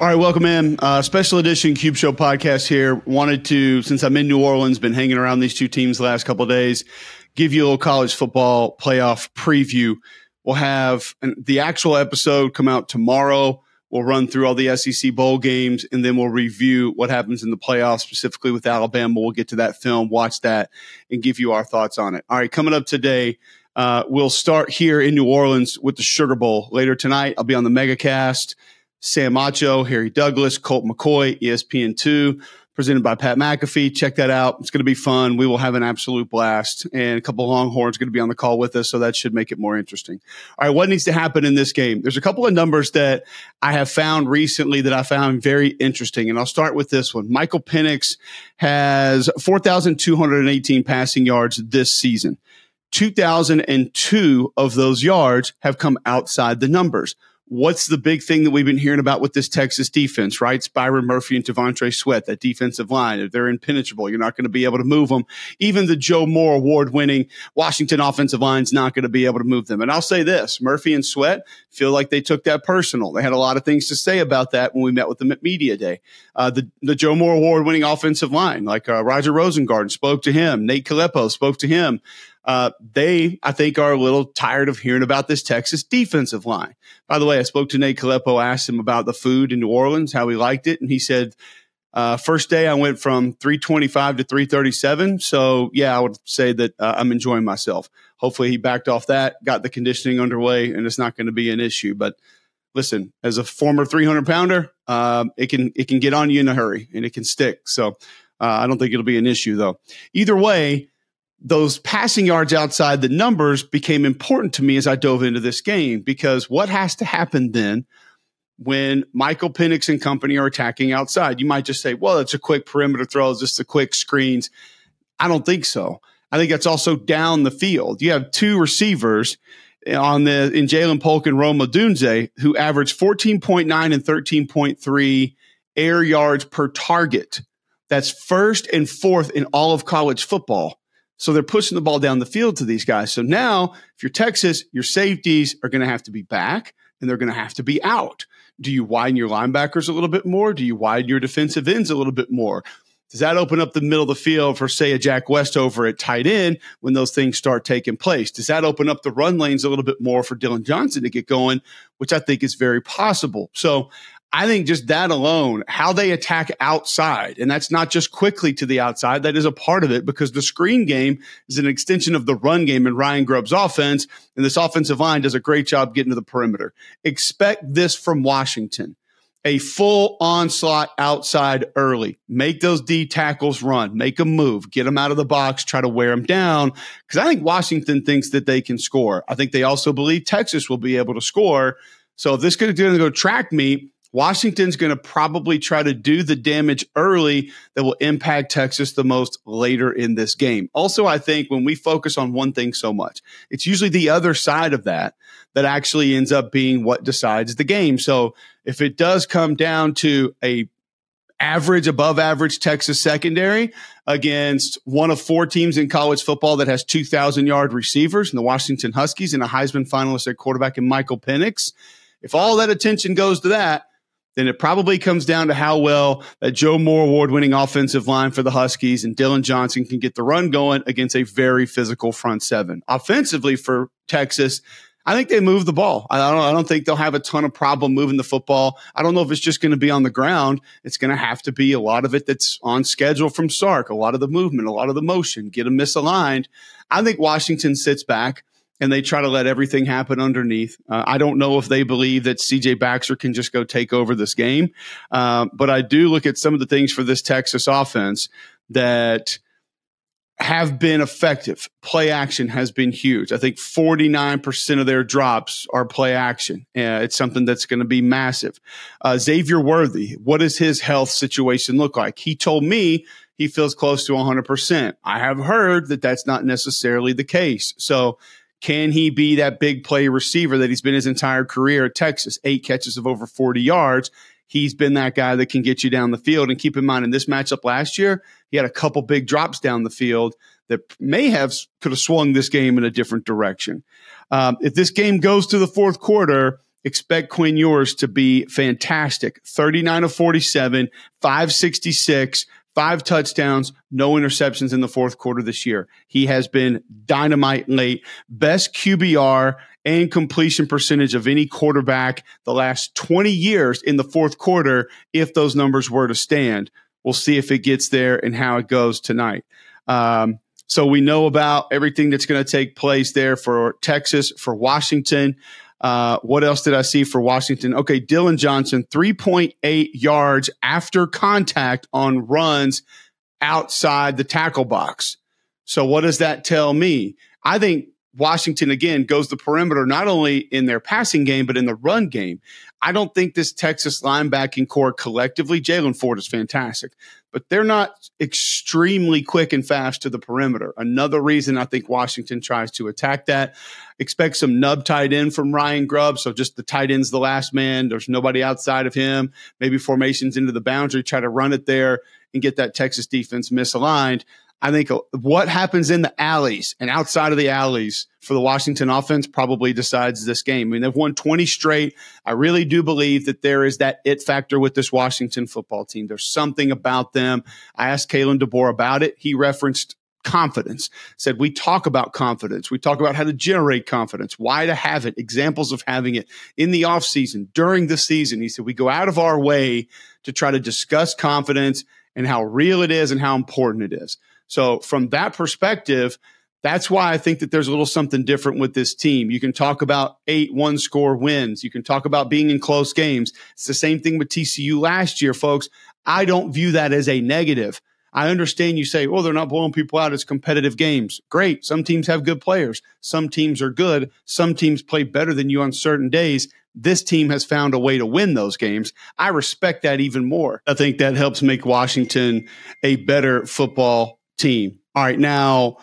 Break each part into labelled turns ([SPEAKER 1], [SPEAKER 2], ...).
[SPEAKER 1] All right, welcome in. Uh, special edition Cube Show podcast here. Wanted to, since I'm in New Orleans, been hanging around these two teams the last couple days, give you a little college football playoff preview. We'll have an, the actual episode come out tomorrow. We'll run through all the SEC bowl games and then we'll review what happens in the playoffs, specifically with Alabama. We'll get to that film, watch that, and give you our thoughts on it. All right, coming up today, uh, we'll start here in New Orleans with the Sugar Bowl. Later tonight, I'll be on the MegaCast. Sam Acho, Harry Douglas, Colt McCoy, ESPN2, presented by Pat McAfee. Check that out. It's going to be fun. We will have an absolute blast. And a couple of Longhorns going to be on the call with us, so that should make it more interesting. All right, what needs to happen in this game? There's a couple of numbers that I have found recently that I found very interesting, and I'll start with this one. Michael Penix has 4,218 passing yards this season. 2002 of those yards have come outside the numbers what's the big thing that we've been hearing about with this Texas defense, right? It's Byron Murphy and T'Vondre Sweat, that defensive line. They're impenetrable. You're not going to be able to move them. Even the Joe Moore award winning Washington offensive line is not going to be able to move them. And I'll say this Murphy and Sweat feel like they took that personal. They had a lot of things to say about that when we met with them at Media Day. Uh, the, the Joe Moore award winning offensive line, like uh, Roger Rosengarten spoke to him, Nate Kalepo spoke to him. Uh, they, I think, are a little tired of hearing about this Texas defensive line. By the way, I spoke to Nate Kalepo, asked him about the food in New Orleans, how he liked it, and he said, uh, first day I went from 325 to 337. So yeah, I would say that uh, I'm enjoying myself. Hopefully he backed off that, got the conditioning underway, and it's not going to be an issue. But listen, as a former 300 pounder, um, it can it can get on you in a hurry and it can stick. So uh, I don't think it'll be an issue though. Either way, those passing yards outside the numbers became important to me as I dove into this game because what has to happen then when Michael Penix and company are attacking outside? You might just say, well, it's a quick perimeter throw, it's just a quick screens. I don't think so. I think that's also down the field. You have two receivers on the in Ja'Lynn Polk and Rome Odunze who average 14.9 and 13.3 air yards per target. That's first and fourth in all of college football. So they're pushing the ball down the field to these guys. So now, if you're Texas, your safeties are going to have to be back and they're going to have to be out. Do you widen your linebackers a little bit more? Do you widen your defensive ends a little bit more? Does that open up the middle of the field for, say, a Jack Westover at tight end when those things start taking place? Does that open up the run lanes a little bit more for Dillon Johnson to get going, which I think is very possible? So I think just that alone, how they attack outside, and that's not just quickly to the outside, that is a part of it because the screen game is an extension of the run game in Ryan Grubb's offense. And this offensive line does a great job getting to the perimeter. Expect this from Washington a full onslaught outside early. Make those D tackles run, make them move, get them out of the box, try to wear them down. Because I think Washington thinks that they can score. I think they also believe Texas will be able to score. So if this is going to go track meet, Washington's going to probably try to do the damage early that will impact Texas the most later in this game. Also, I think when we focus on one thing so much, it's usually the other side of that that actually ends up being what decides the game. So if it does come down to a average, above average Texas secondary against one of four teams in college football that has 2,000 yard receivers and the Washington Huskies and a Heisman finalist at quarterback in Michael Penix. If all that attention goes to that, then it probably comes down to how well that Joe Moore award winning offensive line for the Huskies and Dillon Johnson can get the run going against a very physical front seven. Offensively for Texas, I think they move the ball. I don't, I don't think they'll have a ton of problem moving the football. I don't know if it's just going to be on the ground. It's going to have to be a lot of it that's on schedule from Sark, a lot of the movement, a lot of the motion, get them misaligned. I think Washington sits back and they try to let everything happen underneath. Uh, I don't know if they believe that CJ Baxter can just go take over this game, uh, but I do look at some of the things for this Texas offense that have been effective. Play action has been huge. I think 49% of their drops are play action. Uh, it's something that's going to be massive. Uh, Xavier Worthy, what does his health situation look like? He told me he feels close to 100%. I have heard that that's not necessarily the case. So can he be that big play receiver that he's been his entire career at Texas? Eight catches of over 40 yards. He's been that guy that can get you down the field. And keep in mind, in this matchup last year, he had a couple big drops down the field that may have could have swung this game in a different direction. Um, if this game goes to the fourth quarter expect Quinn Ewers to be fantastic. 39 of 47, 566, five touchdowns, no interceptions in the fourth quarter this year. He has been dynamite late. Best QBR and completion percentage of any quarterback the last 20 years in the fourth quarter if those numbers were to stand. We'll see if it gets there and how it goes tonight. Um, so we know about everything that's going to take place there for Texas, for Washington. Uh, what else did I see for Washington? Okay, Dillon Johnson, 3.8 yards after contact on runs outside the tackle box. So what does that tell me? I think Washington again goes the perimeter not only in their passing game but in the run game. I don't think this Texas linebacking corps collectively, Jaylan Ford is fantastic, but they're not extremely quick and fast to the perimeter. Another reason I think Washington tries to attack that. Expect some nub tight end from Ryan Grubb. So just the tight end's the last man. There's nobody outside of him. Maybe formations into the boundary, try to run it there and get that Texas defense misaligned. I think what happens in the alleys and outside of the alleys for the Washington offense probably decides this game. I mean, they've won 20 straight. I really do believe that there is that it factor with this Washington football team. There's something about them. I asked Kalen DeBoer about it. He referenced confidence, said, We talk about confidence. We talk about how to generate confidence, why to have it, examples of having it in the offseason, during the season. He said, We go out of our way to try to discuss confidence and how real it is and how important it is. So from that perspective, that's why I think that there's a little something different with this team. You can talk about eight one score wins. You can talk about being in close games. It's the same thing with TCU last year, folks. I don't view that as a negative. I understand you say, oh, they're not blowing people out. It's competitive games. Great. Some teams have good players. Some teams are good. Some teams play better than you on certain days. This team has found a way to win those games. I respect that even more. I think that helps make Washington a better football team. All right, now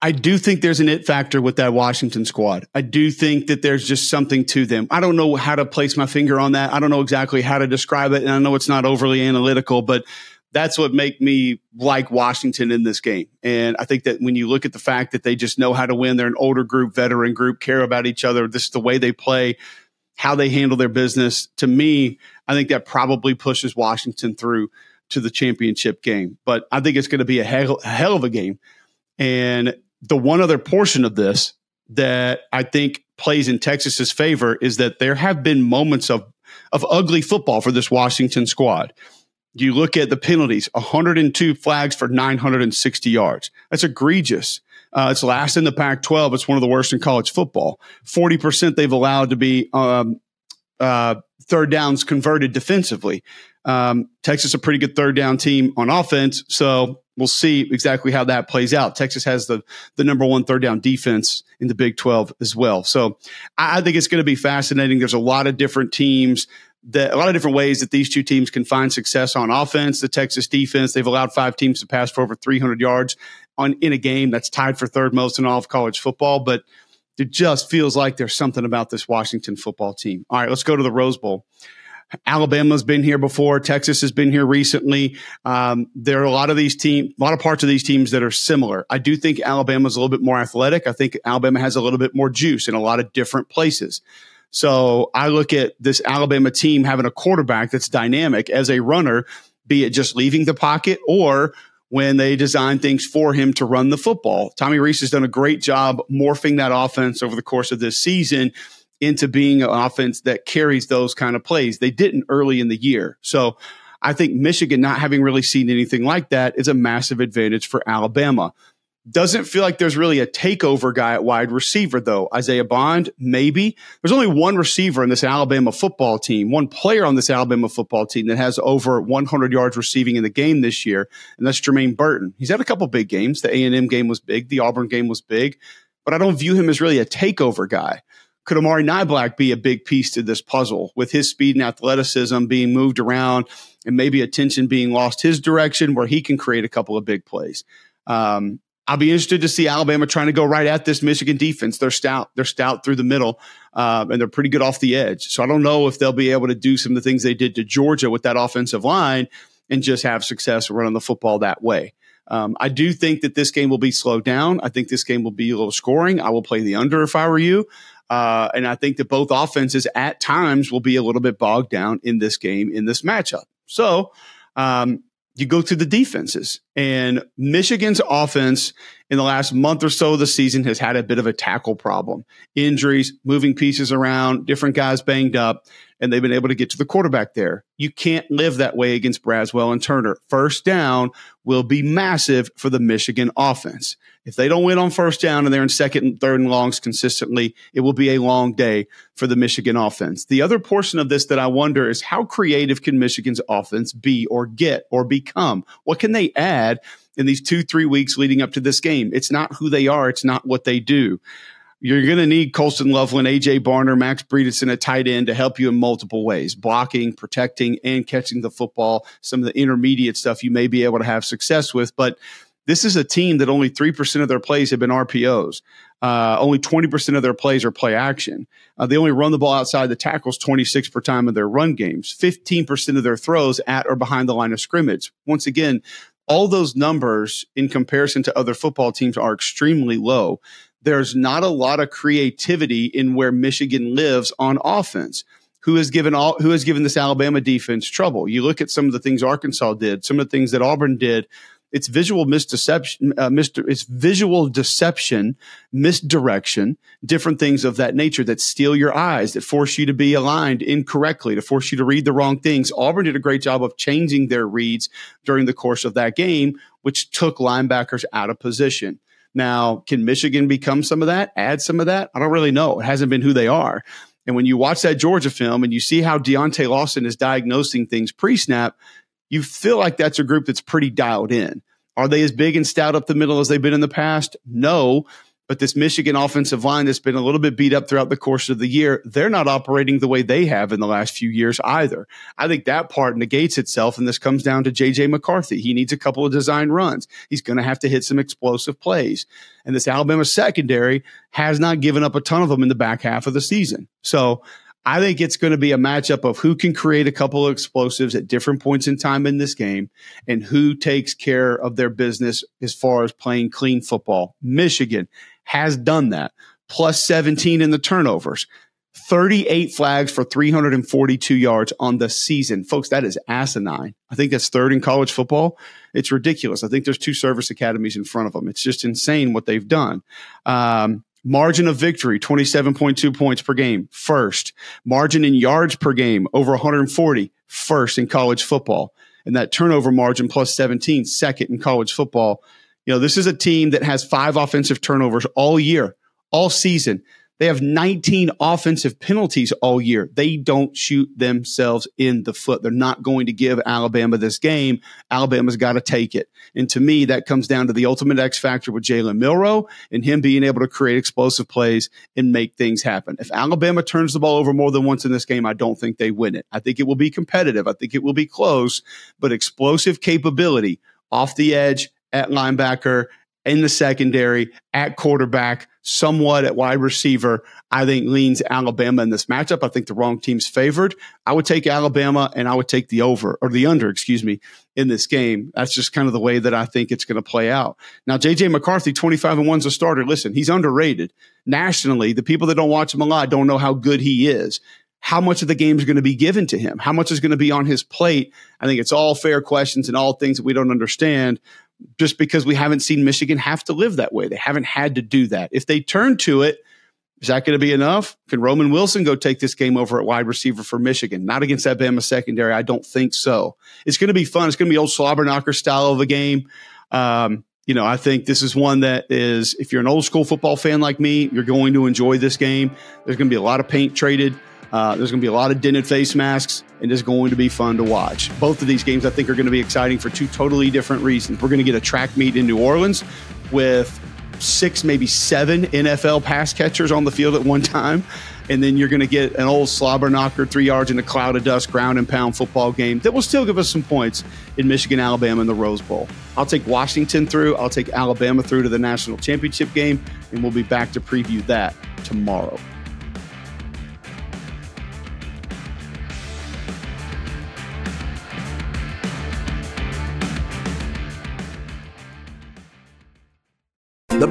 [SPEAKER 1] I do think there's an it factor with that Washington squad. I do think that there's just something to them. I don't know how to place my finger on that. I don't know exactly how to describe it, and I know it's not overly analytical, but that's what make me like Washington in this game. And I think that when you look at the fact that they just know how to win, they're an older group, veteran group, care about each other. This is the way they play, how they handle their business. To me, I think that probably pushes Washington through to the championship game. But I think it's going to be a hell, a hell of a game. And the one other portion of this that I think plays in Texas's favor is that there have been moments of of ugly football for this Washington squad. You look at the penalties 102 flags for 960 yards. That's egregious. Uh, it's last in the Pac 12. It's one of the worst in college football. 40% they've allowed to be um, uh, third downs converted defensively. Um, Texas a pretty good third down team on offense, so we'll see exactly how that plays out. Texas has the the number one third down defense in the Big Twelve as well, so I, I think it's going to be fascinating. There's a lot of different teams. That, a lot of different ways that these two teams can find success on offense. The Texas defense, they've allowed five teams to pass for over 300 yards on in a game that's tied for third most in all of college football. But it just feels like there's something about this Washington football team. All right, let's go to the Rose Bowl. Alabama's been here before. Texas has been here recently. Um, there are a lot of these teams, a lot of parts of these teams that are similar. I do think Alabama's a little bit more athletic. I think Alabama has a little bit more juice in a lot of different places. So I look at this Alabama team having a quarterback that's dynamic as a runner, be it just leaving the pocket or when they design things for him to run the football. Tommy Rees has done a great job morphing that offense over the course of this season into being an offense that carries those kind of plays. They didn't early in the year. So I think Michigan not having really seen anything like that is a massive advantage for Alabama. Doesn't feel like there's really a takeover guy at wide receiver, though. Isaiah Bond, maybe. There's only one receiver in this Alabama football team, one player on this Alabama football team that has over 100 yards receiving in the game this year, and that's Jermaine Burton. He's had a couple big games. The A&M game was big. The Auburn game was big, but I don't view him as really a takeover guy. Could Amari Niblack be a big piece to this puzzle with his speed and athleticism being moved around and maybe attention being lost his direction where he can create a couple of big plays? Um, I'll be interested to see Alabama trying to go right at this Michigan defense. They're stout. They're stout through the middle, uh, and they're pretty good off the edge. So I don't know if they'll be able to do some of the things they did to Georgia with that offensive line and just have success running the football that way. Um, I do think that this game will be slowed down. I think this game will be a little scoring. I will play the under if I were you. Uh, and I think that both offenses at times will be a little bit bogged down in this game, in this matchup. So, um, you go to the defenses and Michigan's offense in the last month or so of the season has had a bit of a tackle problem. Injuries, moving pieces around, different guys banged up, and they've been able to get to the quarterback there. You can't live that way against Braswell and Turner. First down will be massive for the Michigan offense. If they don't win on first down and they're in second and third and longs consistently, it will be a long day for the Michigan offense. The other portion of this that I wonder is how creative can Michigan's offense be or get or become? What can they add in these two, three weeks leading up to this game? It's not who they are. It's not what they do. You're going to need Colston Loveland, AJ Barner, Max Bredeson a tight end to help you in multiple ways blocking, protecting, and catching the football. Some of the intermediate stuff you may be able to have success with. But this is a team that only 3% of their plays have been RPOs. Uh, only 20% of their plays are play action. Uh, they only run the ball outside the tackles 26 per time of their run games, 15% of their throws at or behind the line of scrimmage. Once again, all those numbers in comparison to other football teams are extremely low. There's not a lot of creativity in where Michigan lives on offense who has given all who has given this Alabama defense trouble. You look at some of the things Arkansas did, some of the things that Auburn did it's visual misdeception, uh, it's visual deception, misdirection, different things of that nature that steal your eyes, that force you to be aligned incorrectly, to force you to read the wrong things. Auburn did a great job of changing their reads during the course of that game, which took linebackers out of position. Now, can Michigan become some of that, add some of that? I don't really know. It hasn't been who they are. And when you watch that Georgia film and you see how Deontae Lawson is diagnosing things pre snap, you feel like that's a group that's pretty dialed in. Are they as big and stout up the middle as they've been in the past? No. But this Michigan offensive line that's been a little bit beat up throughout the course of the year, they're not operating the way they have in the last few years either. I think that part negates itself, and this comes down to JJ McCarthy. He needs a couple of design runs. He's going to have to hit some explosive plays. And this Alabama secondary has not given up a ton of them in the back half of the season. So I think it's going to be a matchup of who can create a couple of explosives at different points in time in this game and who takes care of their business as far as playing clean football. Michigan has done that, plus 17 in the turnovers. 38 flags for 342 yards on the season. Folks, that is asinine. I think that's third in college football. It's ridiculous. I think there's two service academies in front of them. It's just insane what they've done. Um, Margin of victory, 27.2 points per game, first. Margin in yards per game, over 140, first in college football. And that turnover margin plus 17, second in college football. You know, this is a team that has five offensive turnovers all year, all season. They have 19 offensive penalties all year. They don't shoot themselves in the foot. They're not going to give Alabama this game. Alabama's got to take it. And to me, that comes down to the ultimate X factor with Jalen Milroe and him being able to create explosive plays and make things happen. If Alabama turns the ball over more than once in this game, I don't think they win it. I think it will be competitive. I think it will be close, but explosive capability off the edge at linebacker in the secondary, at quarterback, somewhat at wide receiver, I think leans Alabama in this matchup. I think the wrong team's favored. I would take Alabama and I would take the over or the under, excuse me, in this game. That's just kind of the way that I think it's going to play out. Now, JJ McCarthy, 25 and 1's a starter. Listen, he's underrated nationally. The people that don't watch him a lot don't know how good he is how much of the game is going to be given to him? How much is going to be on his plate? I think it's all fair questions and all things that we don't understand just because we haven't seen Michigan have to live that way. They haven't had to do that. If they turn to it, is that going to be enough? Can Roman Wilson go take this game over at wide receiver for Michigan? Not against that Bama secondary. I don't think so. It's going to be fun. It's going to be old slobber knocker style of a game. Um, you know, I think this is one that is, if you're an old school football fan like me, you're going to enjoy this game. There's going to be a lot of paint traded. Uh, there's going to be a lot of dented face masks, and it's going to be fun to watch. Both of these games, I think, are going to be exciting for two totally different reasons. We're going to get a track meet in New Orleans with six, maybe seven NFL pass catchers on the field at one time. And then you're going to get an old slobber knocker, three yards in a cloud of dust, ground and pound football game that will still give us some points in Michigan, Alabama, in the Rose Bowl. I'll take Washington through. I'll take Alabama through to the national championship game, and we'll be back to preview that tomorrow.